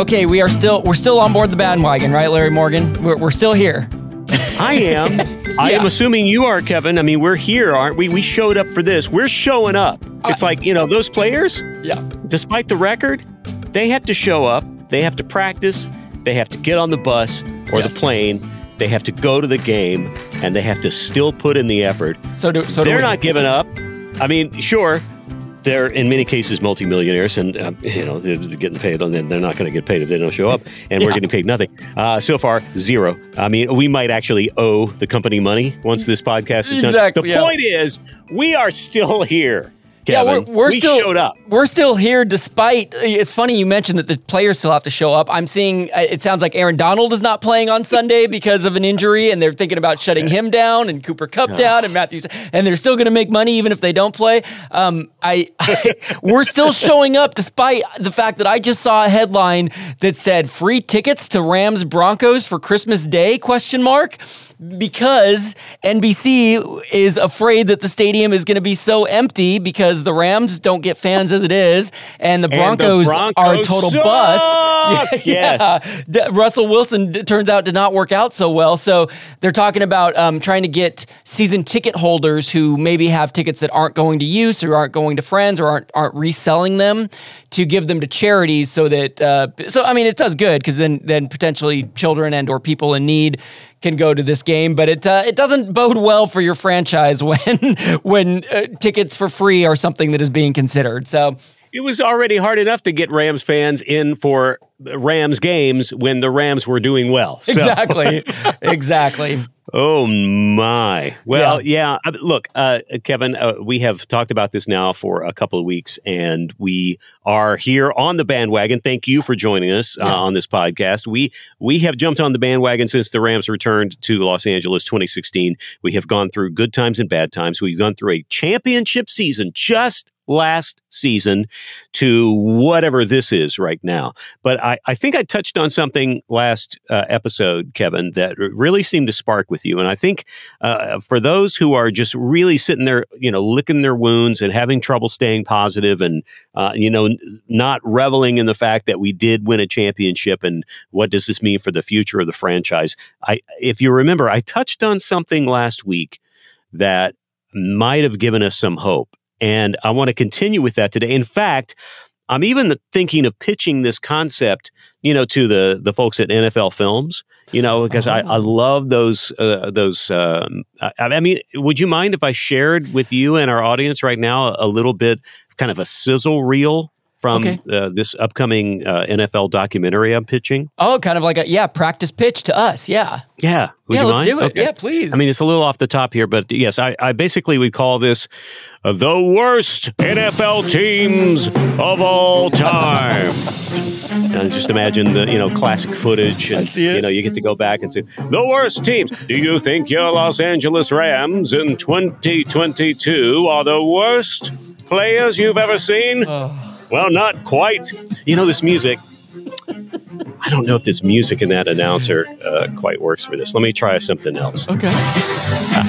Okay, we are still we're still on board the bandwagon, right, Larry Morgan? We're, we're still here. I am. I am assuming you are, Kevin. I mean, we're here, aren't we? We showed up for this. We're showing up. It's like, you know, those players, Yeah. despite the record, they have to show up. They have to practice. They have to get on the bus or Yes. the plane. They have to go to the game and they have to still put in the effort. So do so they're we. not giving up. I mean, sure, they're in many cases multimillionaires, and uh, you know they're, getting paid, and they're not going to get paid if they don't show up, and we're getting paid nothing. Uh, so far, zero. I mean, we might actually owe the company money once this podcast is done. Exactly, The yeah. point is, we are still here. Yeah, we're, we're we still showed up. We're still here despite. It's funny you mentioned that the players still have to show up. I'm seeing. uh, It sounds like Aaron Donald is not playing on Sunday because of an injury, and they're thinking about shutting him down and Cooper Kupp down and Matthews, and they're still going to make money even if they don't play. Um, I, I we're still showing up despite the fact that I just saw a headline that said free tickets to Rams Broncos for Christmas Day question mark because NBC is afraid that the stadium is going to be so empty because the Rams don't get fans as it is, and the And the Broncos, are a total suck! bust. Yes. D- Russell Wilson turns out did not work out so well. So they're talking about um, trying to get season ticket holders who maybe have tickets that aren't going to use or aren't going to friends or aren't aren't reselling them to give them to charities so that uh, so I mean it does good because then then potentially children and or people in need can go to this game, but it uh, it doesn't bode well for your franchise when when uh, tickets for free are something that is being considered. So It was already hard enough to get Rams fans in for Rams games when the Rams were doing well. So- exactly, exactly. Oh my! Well, yeah. uh, look, uh, Kevin, uh, we have talked about this now for a couple of weeks, and we are here on the bandwagon. Thank you for joining us uh, Yeah. on this podcast. We we have jumped on the bandwagon since the Rams returned to Los Angeles 2016. We have gone through good times and bad times. We've gone through a championship season just last season to whatever this is right now. But I, I think I touched on something last uh, episode, Kevin, that really seemed to spark with you. And I think uh, for those who are just really sitting there, you know, licking their wounds and having trouble staying positive and, uh, you know, not reveling in the fact that we did win a championship and what does this mean for the future of the franchise? I, if you remember, I touched on something last week that might have given us some hope. And I want to continue with that today. In fact, I'm even thinking of pitching this concept, you know, to the the folks at NFL Films. You know, because I, I love those uh, those. Um, I, I mean, would you mind if I shared with you and our audience right now a little bit, kind of a sizzle reel from Okay. uh, this upcoming uh, NFL documentary I'm pitching? Oh, kind of like a yeah practice pitch to us. Yeah, Yeah, would yeah. Let's mind? do it. Okay. Yeah, please. I mean, it's a little off the top here, but yes, I, I basically would call this uh, the worst NFL teams of all time. Uh, just imagine the you know classic footage, and see it. you know you get to go back and see the worst teams. Do you think your Los Angeles Rams in 2022 are the worst players you've ever seen? Well, not quite. You know this music. I don't know if this music and that announcer uh, quite works for this. Let me try something else. okay.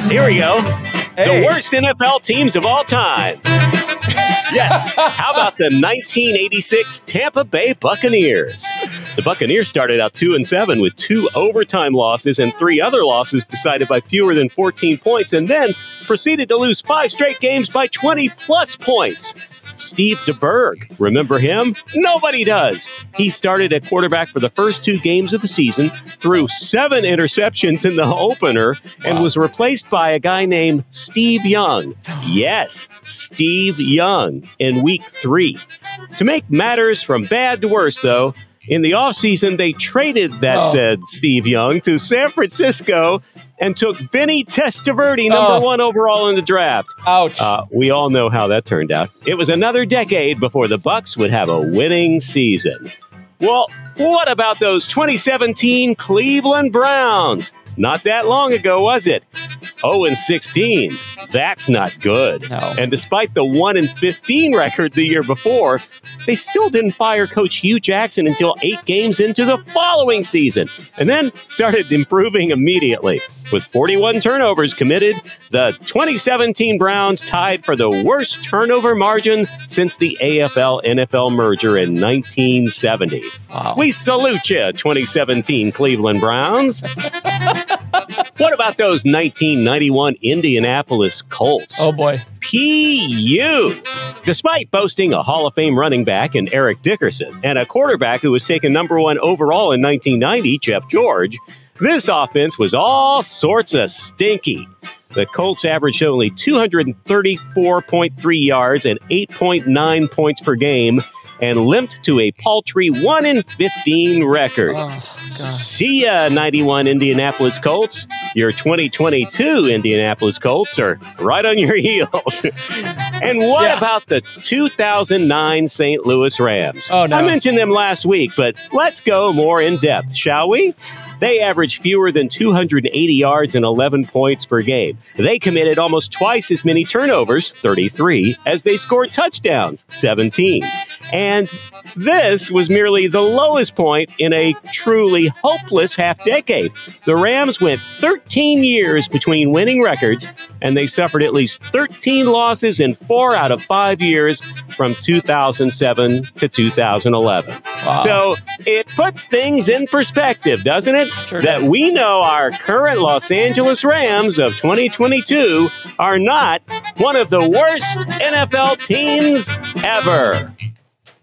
Here we go. Hey. The worst NFL teams of all time. Yes. How about the 1986 Tampa Bay Buccaneers? The Buccaneers started out 2 and 7 with two overtime losses and three other losses decided by fewer than 14 points and then proceeded to lose five straight games by 20 plus points. Steve DeBerg, remember him? Nobody does. He started at quarterback for the first two games of the season, threw seven interceptions in the opener, and was replaced by a guy named Steve Young. Yes, Steve Young in week three. To make matters from bad to worse, though, in the offseason, they traded that Oh. said Steve Young to San Francisco and took Vinny Testaverde, number Oh. one overall in the draft. Ouch. Uh, we all know how that turned out. It was another decade before the Bucs would have a winning season. Well, what about those 2017 Cleveland Browns? Not that long ago, was it? 0 and 16. That's not good. No. And despite the 1 and 15 record the year before, they still didn't fire coach Hue Jackson until 8 games into the following season and then started improving immediately. With 41 turnovers committed, the 2017 Browns tied for the worst turnover margin since the AFL NFL merger in 1970. Wow. We salute you, 2017 Cleveland Browns. what about those 1991 Indianapolis Colts? oh boy. PU. Despite boasting a Hall of Fame running back in Eric Dickerson and a quarterback who was taken number one overall in 1990, Jeff George, this offense was all sorts of stinky. The Colts averaged only 234.3 yards and 8.9 points per game and limped to a paltry 1 in 15 record. Oh, See ya, 91 Indianapolis Colts. Your 2022 Indianapolis Colts are right on your heels. and what Yeah. about the 2009 St. Louis Rams? Oh, no. I mentioned them last week, but let's go more in depth, shall we? They averaged fewer than 280 yards and 11 points per game. They committed almost twice as many turnovers, 33, as they scored touchdowns, 17. And this was merely the lowest point in a truly hopeless half decade. The Rams went 13 years between winning records, and they suffered at least 13 losses in four out of five years from 2007 to 2011. Wow. So it puts things in perspective, doesn't it? Sure that does. we know our current Los Angeles Rams of 2022 are not one of the worst NFL teams ever.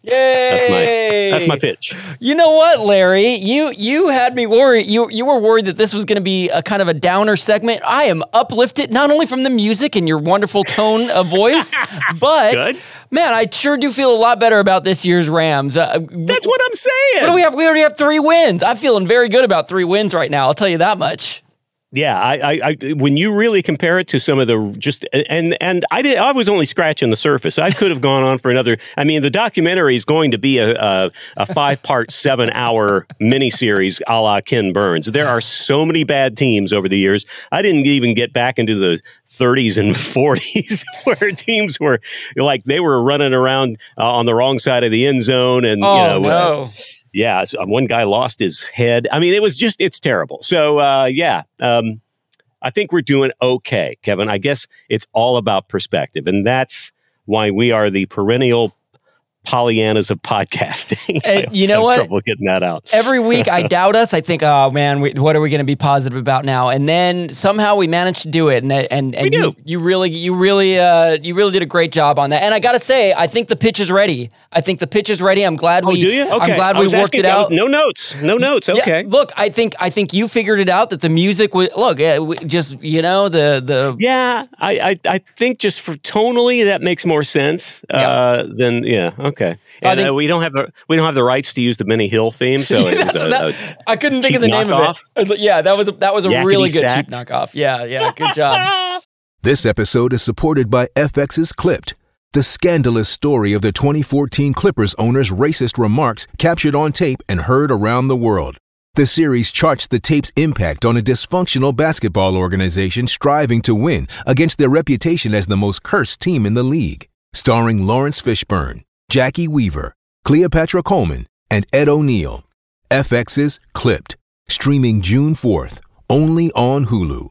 Yay! That's my that's my pitch. You know what, Larry? You you had me worried. You you were worried that this was going to be a kind of a downer segment. I am uplifted not only from the music and your wonderful tone of voice, but Good. Man, I sure do feel a lot better about this year's Rams. Uh, That's what I'm saying. what do we have? We already have three wins. I'm feeling very good about three wins right now. I'll tell you that much. Yeah, I, I, I, when you really compare it to some of the just and and I did, I was only scratching the surface. I could have gone on for another. I mean, the documentary is going to be a a, a five part, seven hour miniseries, a la Ken Burns. There are so many bad teams over the years. I didn't even get back into the 30s and 40s where teams were like they were running around uh, on the wrong side of the end zone, and Oh you know. uh, no! Yeah, so one guy lost his head. I mean, it was just it's terrible. So uh, yeah, um, I think we're doing okay, Kevin. I guess it's all about perspective, and that's why we are the perennial Pollyannas of podcasting. And you know what? Trouble getting that out. Every week I doubt us. I think, oh man, we, what are we going to be positive about now? And then somehow we managed to do it. And and, and We you, do. you really you really uh, you really did a great job on that. And I got to say, I think the pitch is ready. I think the pitch is ready. I'm glad Oh, we. do you? Okay. I'm glad we worked asking- it I was- out. no notes. No notes. Yeah, Okay. look, I think I think you figured it out that the music was look we- just you know the the Yeah, I, I I think just for tonally that makes more sense uh, than yeah okay. So I and think- uh, we don't have the we don't have the rights to use the Benny Hill theme, so it was That's- a, that- a I couldn't think of the name knockoff. of it. I was like, yeah, that was a, that was a Yakety really good cheap sax. knockoff. Yeah, yeah, good job. This episode is supported by FX's Clipped, the scandalous story of the 2014 Clippers owner's racist remarks captured on tape and heard around the world. The series charts the tape's impact on a dysfunctional basketball organization striving to win against their reputation as the most cursed team in the league. Starring Laurence Fishburne, Jacki Weaver, Cleopatra Coleman, and Ed O'Neill. FX's Clipped, streaming June 4th, only on Hulu.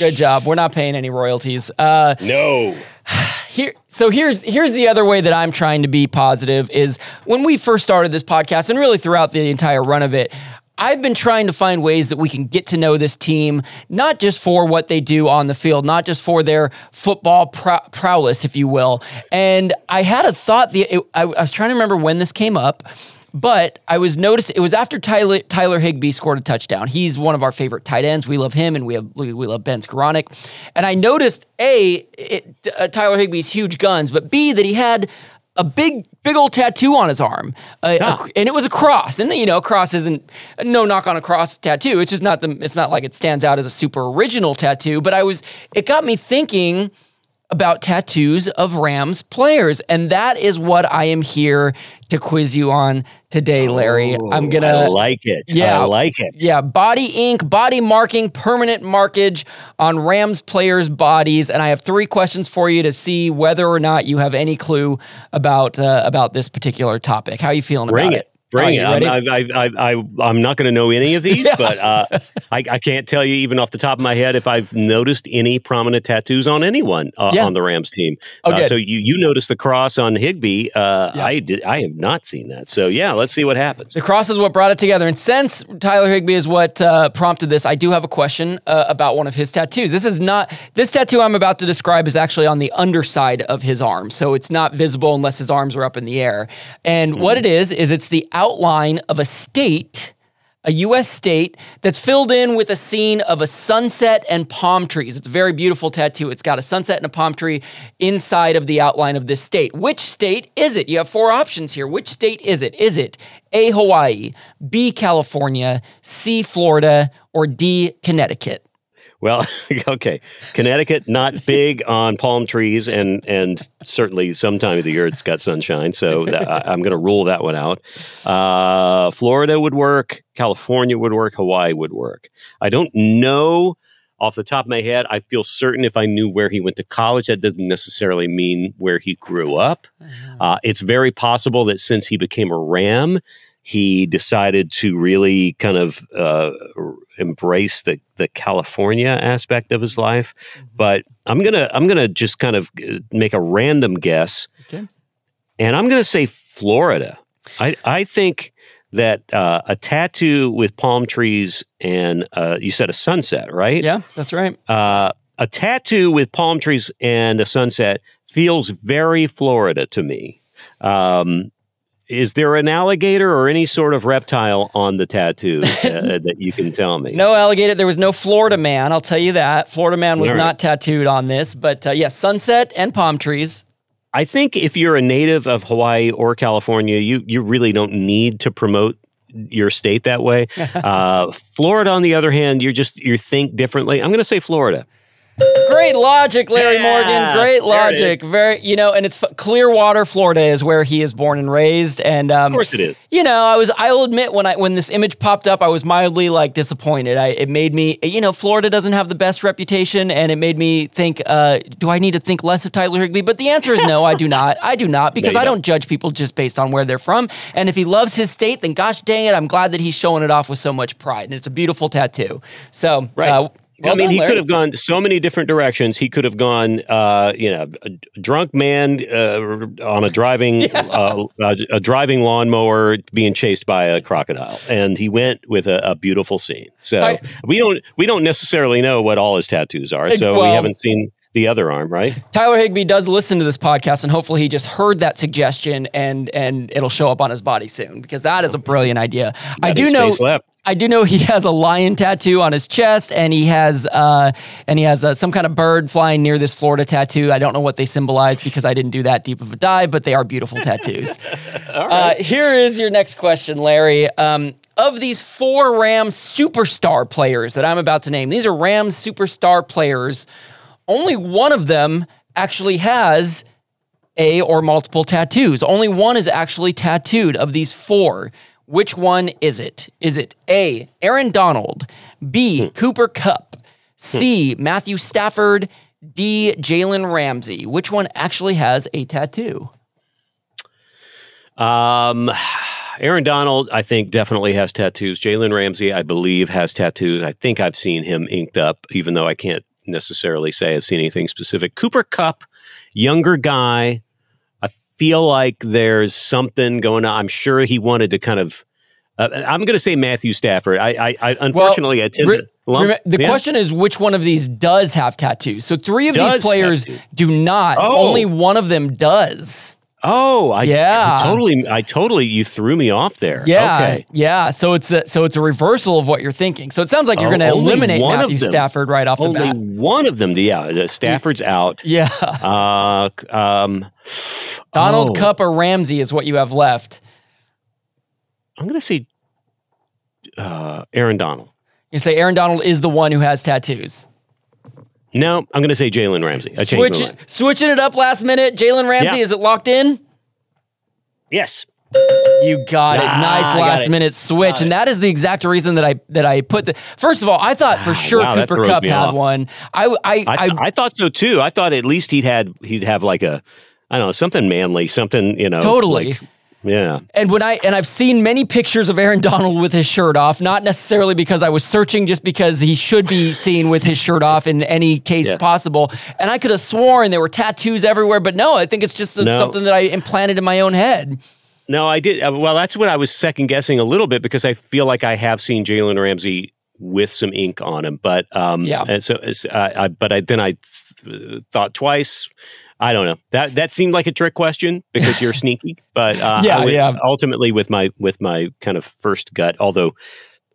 Good job. We're not paying any royalties. Uh, no. here so here's here's the other way that I'm trying to be positive is when we first started this podcast and really throughout the entire run of it I've been trying to find ways that we can get to know this team, not just for what they do on the field, not just for their football prow- prowess, if you will. And I had a thought. The it, I, I was trying to remember when this came up, but I was noticing it was after Tyler Tyler Higbee scored a touchdown. He's one of our favorite tight ends. We love him, and we have we love Ben Skowronek. And I noticed a it, uh, Tyler Higbee's huge guns, but b that he had a big big old tattoo on his arm, uh, a- and it was a cross. And you know, a cross isn't no knock on a cross tattoo. It's just not the. It's not like it stands out as a super original tattoo. But I was. It got me thinking about tattoos of Rams players. And that is what I am here to quiz you on today, Larry. I'm going I to like it. Yeah. I like it. yeah, body ink, body marking, permanent markage on Rams players' bodies, and I have three questions for you to see whether or not you have any clue about uh, about this particular topic. How are you feeling Bring about it. it? Bring it. I'm. I, I, I, I'm not going to know any of these, but uh, I, I can't tell you even off the top of my head if I've noticed any prominent tattoos on anyone uh, Yeah. on the Rams team. Oh, Uh, so you you noticed the cross on Higbee. Uh, Yeah. I did. I have not seen that. So yeah, let's see what happens. The cross is what brought it together. And since Tyler Higbee is what uh, prompted this, I do have a question uh, about one of his tattoos. This is not, this tattoo I'm about to describe is actually on the underside of his arm. So it's not visible unless his arms are up in the air. And what it is, is it's the outline of a state. A U.S. state that's filled in with a scene of a sunset and palm trees. It's a very beautiful tattoo. It's got a sunset and a palm tree inside of the outline of this state. Which state is it? You have four options here. Which state is it? Is it A, Hawaii, B, California, C, Florida, or D, Connecticut? Well, okay. Connecticut not big on palm trees, and and certainly some time of the year it's got sunshine. So that, I, I'm going to rule that one out. Uh, Florida would work. California would work. Hawaii would work. I don't know off the top of my head. I feel certain if I knew where he went to college, that doesn't necessarily mean where he grew up. Uh, it's very possible that since he became a Ram, he decided to really kind of uh, embrace the the California aspect of his life. But I'm gonna I'm gonna just kind of uh, make a random guess, Okay. and I'm gonna say Florida. I I think that uh, a tattoo with palm trees and uh, you said a sunset, right? Yeah, that's right. Uh, a tattoo with palm trees and a sunset feels very Florida to me. Um, is there an alligator or any sort of reptile on the tattoo uh, that you can tell me? No alligator. There was no Florida man. I'll tell you that. Florida man was right. not tattooed on this, but uh, yes, sunset and palm trees. I think if you're a native of Hawaii or California, you you really don't need to promote your state that way. uh, Florida, on the other hand, you're just you think differently. I'm going to say Florida. Great logic, Larry Yeah, Morgan. Great logic. Very, you know, and it's f- Clearwater, Florida, is where he is born and raised. And um, Of course it is. You know, I was. I'll admit when I when this image popped up, I was mildly like disappointed. I it made me. You know, Florida doesn't have the best reputation, and it made me think. Uh, do I need to think less of Tyler Higbee? But the answer is no. I do not. I do not because you I don't. don't judge people just based on where they're from. And if he loves his state, then gosh dang it, I'm glad that he's showing it off with so much pride. And it's a beautiful tattoo. So Right. Uh, well I mean, done, he could have gone so many different directions. He could have gone, uh, you know, a drunk man uh, on a driving uh, a, a driving lawnmower being chased by a crocodile, and he went with a, a beautiful scene. So I- we don't we don't necessarily know what all his tattoos are. So we haven't seen the other arm, right? Tyler Higbee does listen to this podcast, and hopefully he just heard that suggestion, and and it'll show up on his body soon because that is a brilliant idea. I do know. left. I do know he has a lion tattoo on his chest, and he has uh, and he has uh, some kind of bird flying near this Florida tattoo. I don't know what they symbolize because I didn't do that deep of a dive, but they are beautiful tattoos. uh, here is your next question, Larry. Um, of these four Rams superstar players that I'm about to name, these are Rams superstar players. Only one of them actually has a or multiple tattoos. Only one is actually tattooed of these four. Which one is it? Is it A, Aaron Donald, B, Cooper Kupp, C, Matthew Stafford, D, Jalen Ramsey? Which one actually has a tattoo? Um, Aaron Donald, I think, definitely has tattoos. Jalen Ramsey, I believe, has tattoos. I think I've seen him inked up, even though I can't necessarily say I've seen anything specific. Cooper Kupp, younger guy. I feel like there's something going on. I'm sure he wanted to kind of. Uh, I'm going to say Matthew Stafford. I, I, I unfortunately, I tend Re- to lump. remem- the Yeah. question is which one of these does have tattoos? So three of Does these players do not. Oh. Only one of them does. Oh, I, Yeah. I totally, I totally, you threw me off there. Yeah, Okay. yeah. So it's a, so it's a reversal of what you're thinking. So it sounds like you're Oh, going to eliminate one Matthew. Stafford right off the Only bat. one of them. Yeah, the Stafford's out. Yeah, Uh, um, Donald oh, Kupp or Ramsey is what you have left. I'm going to say uh, Aaron Donald. You say Aaron Donald is the one who has tattoos. No, I'm going to say Jalen Ramsey. I changed Switch my mind. switching it up last minute. Jalen Ramsey, Yeah. is it locked in? Yes. You got it. Ah, nice I got last it. minute switch, and that is the exact reason that I that I put the. First of all, I thought for sure Ah, wow, that Cooper throws Kupp me had off. one. I I, I, I, th- I thought so too. I thought at least he'd had he'd have like a I don't know something manly, something you know. Totally. like- yeah. And when I and I've seen many pictures of Aaron Donald with his shirt off, not necessarily because I was searching, just because he should be seen with his shirt off in any case Yes. possible. And I could have sworn there were tattoos everywhere, but no, I think it's just No. something that I implanted in my own head. No, I did. uh, Well, that's what I was second guessing a little bit because I feel like I have seen Jalen Ramsey with some ink on him, but um, Yeah. And so, uh, I, but I then I th- thought twice. I don't know. That that seemed like a trick question because you're sneaky, but uh, Yeah, went yeah. Ultimately, with my with my kind of first gut, although,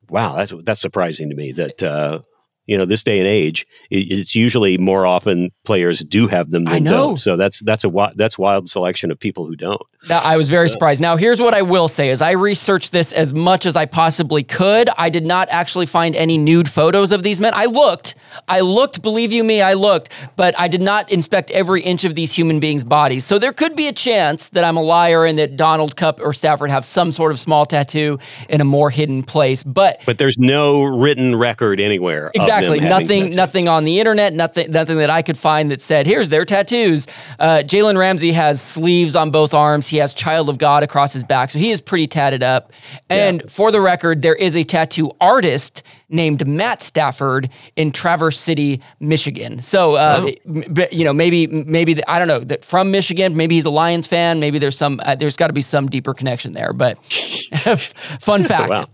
wow, that's that's surprising to me that. Uh, you know, this day and age, it's usually more often players do have them than I know. don't. So that's that's a that's wild selection of people who don't. Now, I was very surprised. Now, here's what I will say: is I researched this as much as I possibly could. I did not actually find any nude photos of these men. I looked, I looked. Believe you me, I looked, but I did not inspect every inch of these human beings' bodies. So there could be a chance that I'm a liar and that Donald Kupp or Stafford have some sort of small tattoo in a more hidden place. But But there's no written record anywhere. them Exactly. Nothing. Nothing on the internet. Nothing. Nothing that I could find that said, "Here's their tattoos." Uh, Jalen Ramsey has sleeves on both arms. He has "Child of God" across his back, so he is pretty tatted up. And for the record, there is a tattoo artist named Matt Stafford in Traverse City, Michigan. So, uh, b- you know, maybe, maybe the, I don't know that from Michigan. Maybe he's a Lions fan. Maybe there's some. Uh, there's got to be some deeper connection there. But fun fact. Wow.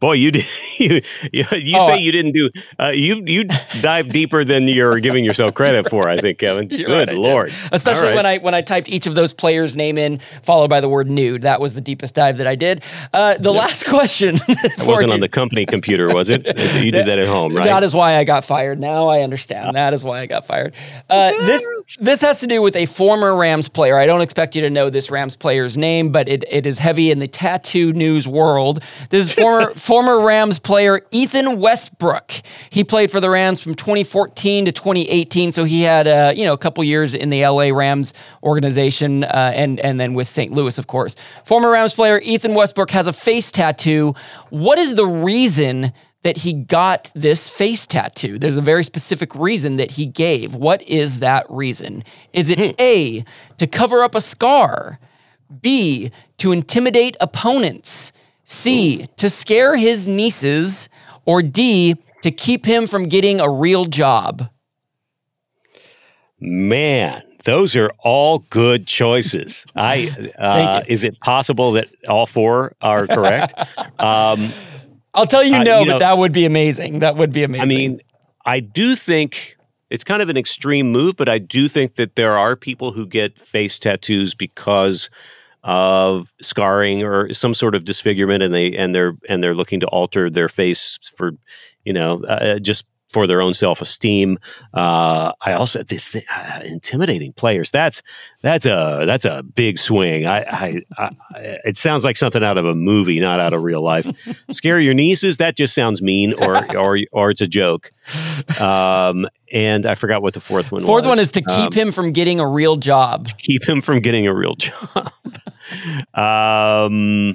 Boy, you did. You, you, you Oh, say you didn't do. Uh, you you dive deeper than you're giving yourself credit for. I think, Kevin. Good right, lord. Especially All right. when I when I typed each of those players' name in, followed by the word nude. That was the deepest dive that I did. Uh, the last question. It wasn't on the company computer, was it? You did that at home, right? That is why I got fired. Now I understand. That is why I got fired. Uh, this this has to do with a former Rams player. I don't expect you to know this Rams player's name, but it, it is heavy in the tattoo news world. This is former former Rams player Ethan Westbrook. He played for the Rams from 2014 to 2018, so he had uh, you know a couple years in the LA Rams organization, uh, and and then with St. Louis, of course. Former Rams player Ethan Westbrook has a face tattoo. What is the reason? That he got this face tattoo. There's a very specific reason that he gave. What is that reason? Is it A, to cover up a scar? B, to intimidate opponents? C, to scare his nieces? Or D, to keep him from getting a real job? Man, those are all good choices. I uh, is it possible that all four are correct? um, I'll tell you Uh, no, you but know- that would be amazing. That would be amazing. I mean, I do think it's kind of an extreme move, but I do think that there are people who get face tattoos because of scarring or some sort of disfigurement, and they and they're and they're looking to alter their face for, you know, uh, just for their own self esteem. Uh, I also the th- uh, intimidating players. That's that's a that's a big swing. I, I, I it sounds like something out of a movie, not out of real life. Scare your nieces. That just sounds mean, or or or it's a joke. Um, and I forgot what the fourth one Fourth was. one is to keep Um, him from getting a real job. keep him from getting a real job. um,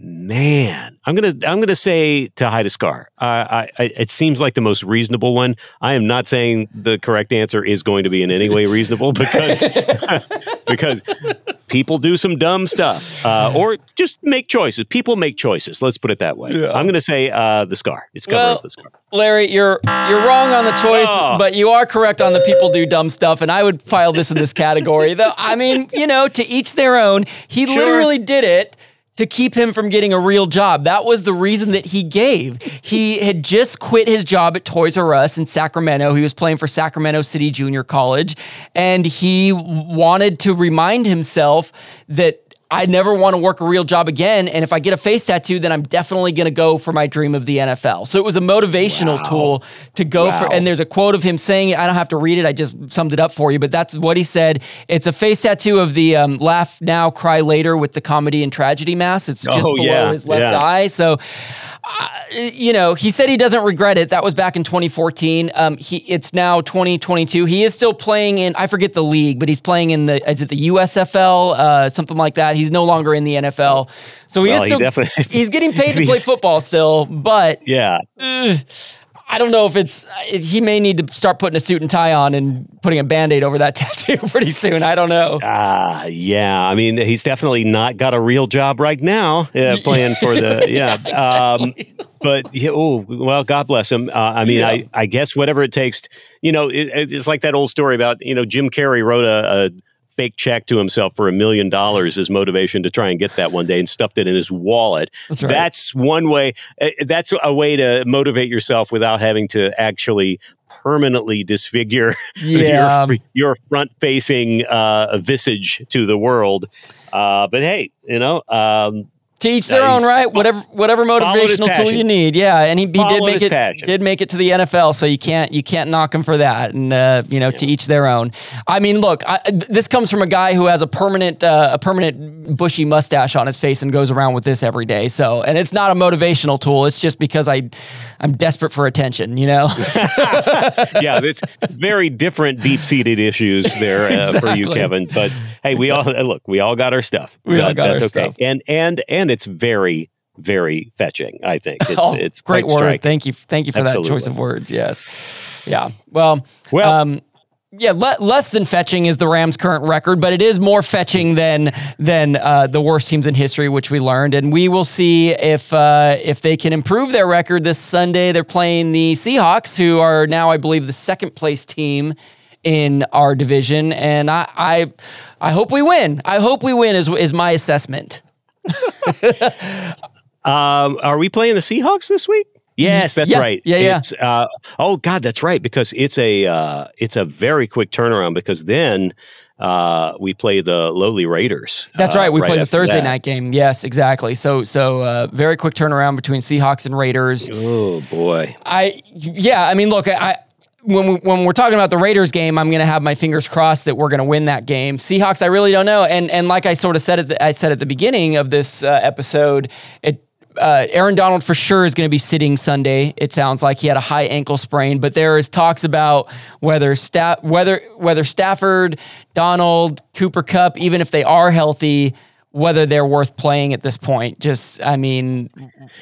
man, I'm gonna I'm gonna say to hide a scar. Uh, I, I it seems like the most reasonable one. I am not saying the correct answer is going to be in any way reasonable because because people do some dumb stuff uh, or just make choices. People make choices. Let's put it that way. I'm gonna say uh, the scar. It's cover Well, up the scar. Larry, you're you're wrong on the choice, Oh. but you are correct on the people do dumb stuff, and I would file this in this category. Though I mean, you know, to each their own. He Sure. literally did it to keep him from getting a real job. That was the reason that he gave. He had just quit his job at Toys R Us in Sacramento. He was playing for Sacramento City Junior College, and he wanted to remind himself that I never want to work a real job again. And if I get a face tattoo, then I'm definitely going to go for my dream of the NFL. So it was a motivational tool to go for. And there's a quote of him saying it. I don't have to read it. I just summed it up for you, but that's what he said. It's a face tattoo of the um, laugh now, cry later with the comedy and tragedy mask. It's just Oh, below yeah, his left yeah. eye. So you know, he said he doesn't regret it. That was back in 2014. Um, he it's now 2022. He is still playing in I forget the league, but he's playing in the is it the USFL, uh, something like that. He's no longer in the NFL, so he Well, is he still definitely- he's getting paid to play football still. But Yeah. I don't know if it's he may need to start putting a suit and tie on and putting a band-aid over that tattoo pretty soon. I don't know. Ah, yeah. I mean, he's definitely not got a real job right now, uh, playing for the yeah. Um, but yeah, oh well, God bless him. Uh, I mean, I I guess whatever it takes. You know, it, it's like that old story about you know Jim Carrey wrote a. a fake check to himself for a million dollars as motivation to try and get that one day and stuffed it in his wallet. That's right. That's one way. uh, That's a way to motivate yourself without having to actually permanently disfigure Yeah. your, your front facing uh, visage to the world. Uh, but hey, you know, um, To each their Yeah, own, right? Whatever, whatever motivational tool you need. Yeah, and he, he did make it. passion. Did make it to the NFL, so you can't you can't knock him for that. And uh, you know, to each their own. I mean, look, I, this comes from a guy who has a permanent uh, a permanent bushy mustache on his face and goes around with this every day. So, and it's not a motivational tool. It's just because I I'm desperate for attention. You know. yeah, it's very different deep seated issues there uh, for you, Kevin. But hey, we all look, we all got our stuff. We all got that's our okay. stuff. And and and it's very very fetching. I think it's oh, it's great word. striking. Thank you. Thank you for that choice of words. Yes. Yeah. Well. Well- Um, yeah, le- less than fetching is the Rams' current record, but it is more fetching than than uh, the worst teams in history, which we learned. And we will see if uh, if they can improve their record this Sunday. They're playing the Seahawks, who are now, I believe, the second place team in our division. And I I, I hope we win. I hope we win. Is is my assessment. Um, are we playing the Seahawks this week? Yes, that's Yeah, right. yeah, yeah. It's, uh, oh God, that's right. Because it's a uh, it's a very quick turnaround. Because then uh, we play the lowly Raiders. That's uh, right. We play the Thursday that. night game. Yes, exactly. So so uh, very quick turnaround between Seahawks and Raiders. Oh boy. I yeah. I mean, look, I. When, we, when we're talking about the Raiders game, I'm going to have my fingers crossed that we're going to win that game. Seahawks, I really don't know. And and like I sort of said at the, I said at the beginning of this uh, episode, it uh, Aaron Donald for sure is going to be sitting Sunday. It sounds like he had a high ankle sprain, but there is talks about whether Sta- whether whether Stafford, Donald, Cooper Kupp, even if they are healthy, whether they're worth playing at this point. Just, I mean,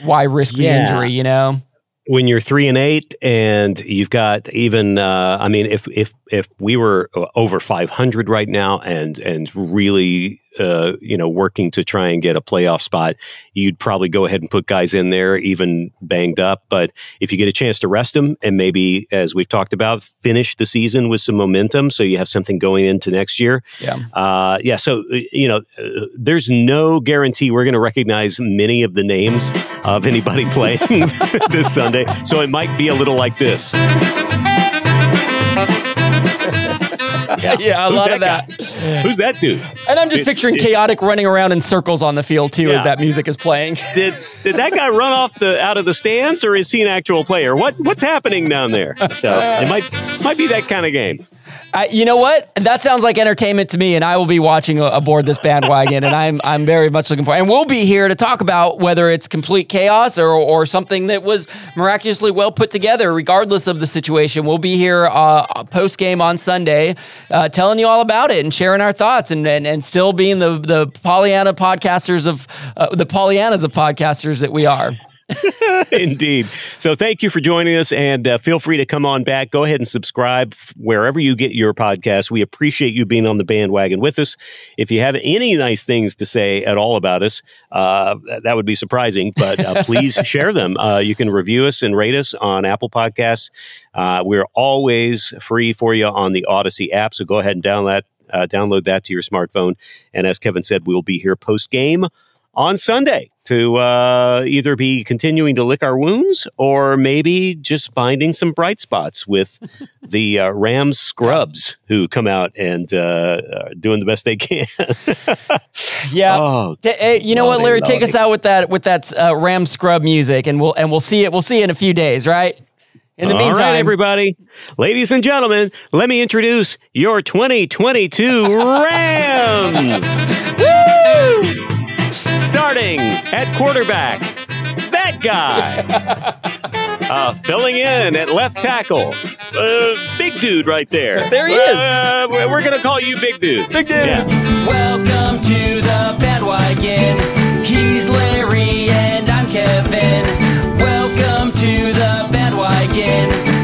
why risk the injury? You know? When you're three and eight and you've got even uh, I mean if if if we were uh, over 500 right now and and really uh, you know working to try and get a playoff spot you'd probably go ahead and put guys in there even banged up but if you get a chance to rest them and maybe as we've talked about finish the season with some momentum so you have something going into next year Yeah. uh, yeah, so uh, you know, uh, there's no guarantee we're going to recognize many of the names of anybody playing this Sunday. So it might be a little like this. Yeah, Yeah, a Who's lot of guy? that. Who's that dude? And I'm just It- picturing it- chaotic running around in circles on the field too Yeah. as that music is playing. Did did that guy run off the out of the stands, or is he an actual player? What what's happening down there? So it might might be that kind of game. I, you know what? That sounds like entertainment to me, and I will be watching aboard this bandwagon, and I'm I'm very much looking forward. And we'll be here to talk about whether it's complete chaos or or something that was miraculously well put together, regardless of the situation. We'll be here uh, post game on Sunday, uh, telling you all about it and sharing our thoughts, and and, and still being the the Pollyanna podcasters of uh, the Pollyannas of podcasters that we are. Indeed. So thank you for joining us and uh, feel free to come on back. Go ahead and subscribe wherever you get your podcast. We appreciate you being on the bandwagon with us. If you have any nice things to say at all about us, uh, that would be surprising, but uh, please share them. Uh, you can review us and rate us on Apple Podcasts. Uh, we're always free for you on the Odyssey app. So go ahead and download uh, download that to your smartphone. And as Kevin said, we'll be here post game on Sunday to uh, either be continuing to lick our wounds or maybe just finding some bright spots with the uh, Rams scrubs who come out and uh, are doing the best they can. Yeah. Oh, eh, you know what, Larry? Take us out with that with that uh, Ram scrub music, and we'll and we'll see it. We'll see it in a few days, right? In the All meantime, right, everybody, ladies and gentlemen, let me introduce your 2022 Rams. Starting at quarterback, that guy. Uh, filling in at left tackle, uh, big dude right there. There he is. Uh, we're going to call you big dude. Big dude. Yeah. Welcome to the bandwagon. He's Larry and I'm Kevin. Welcome to the bandwagon.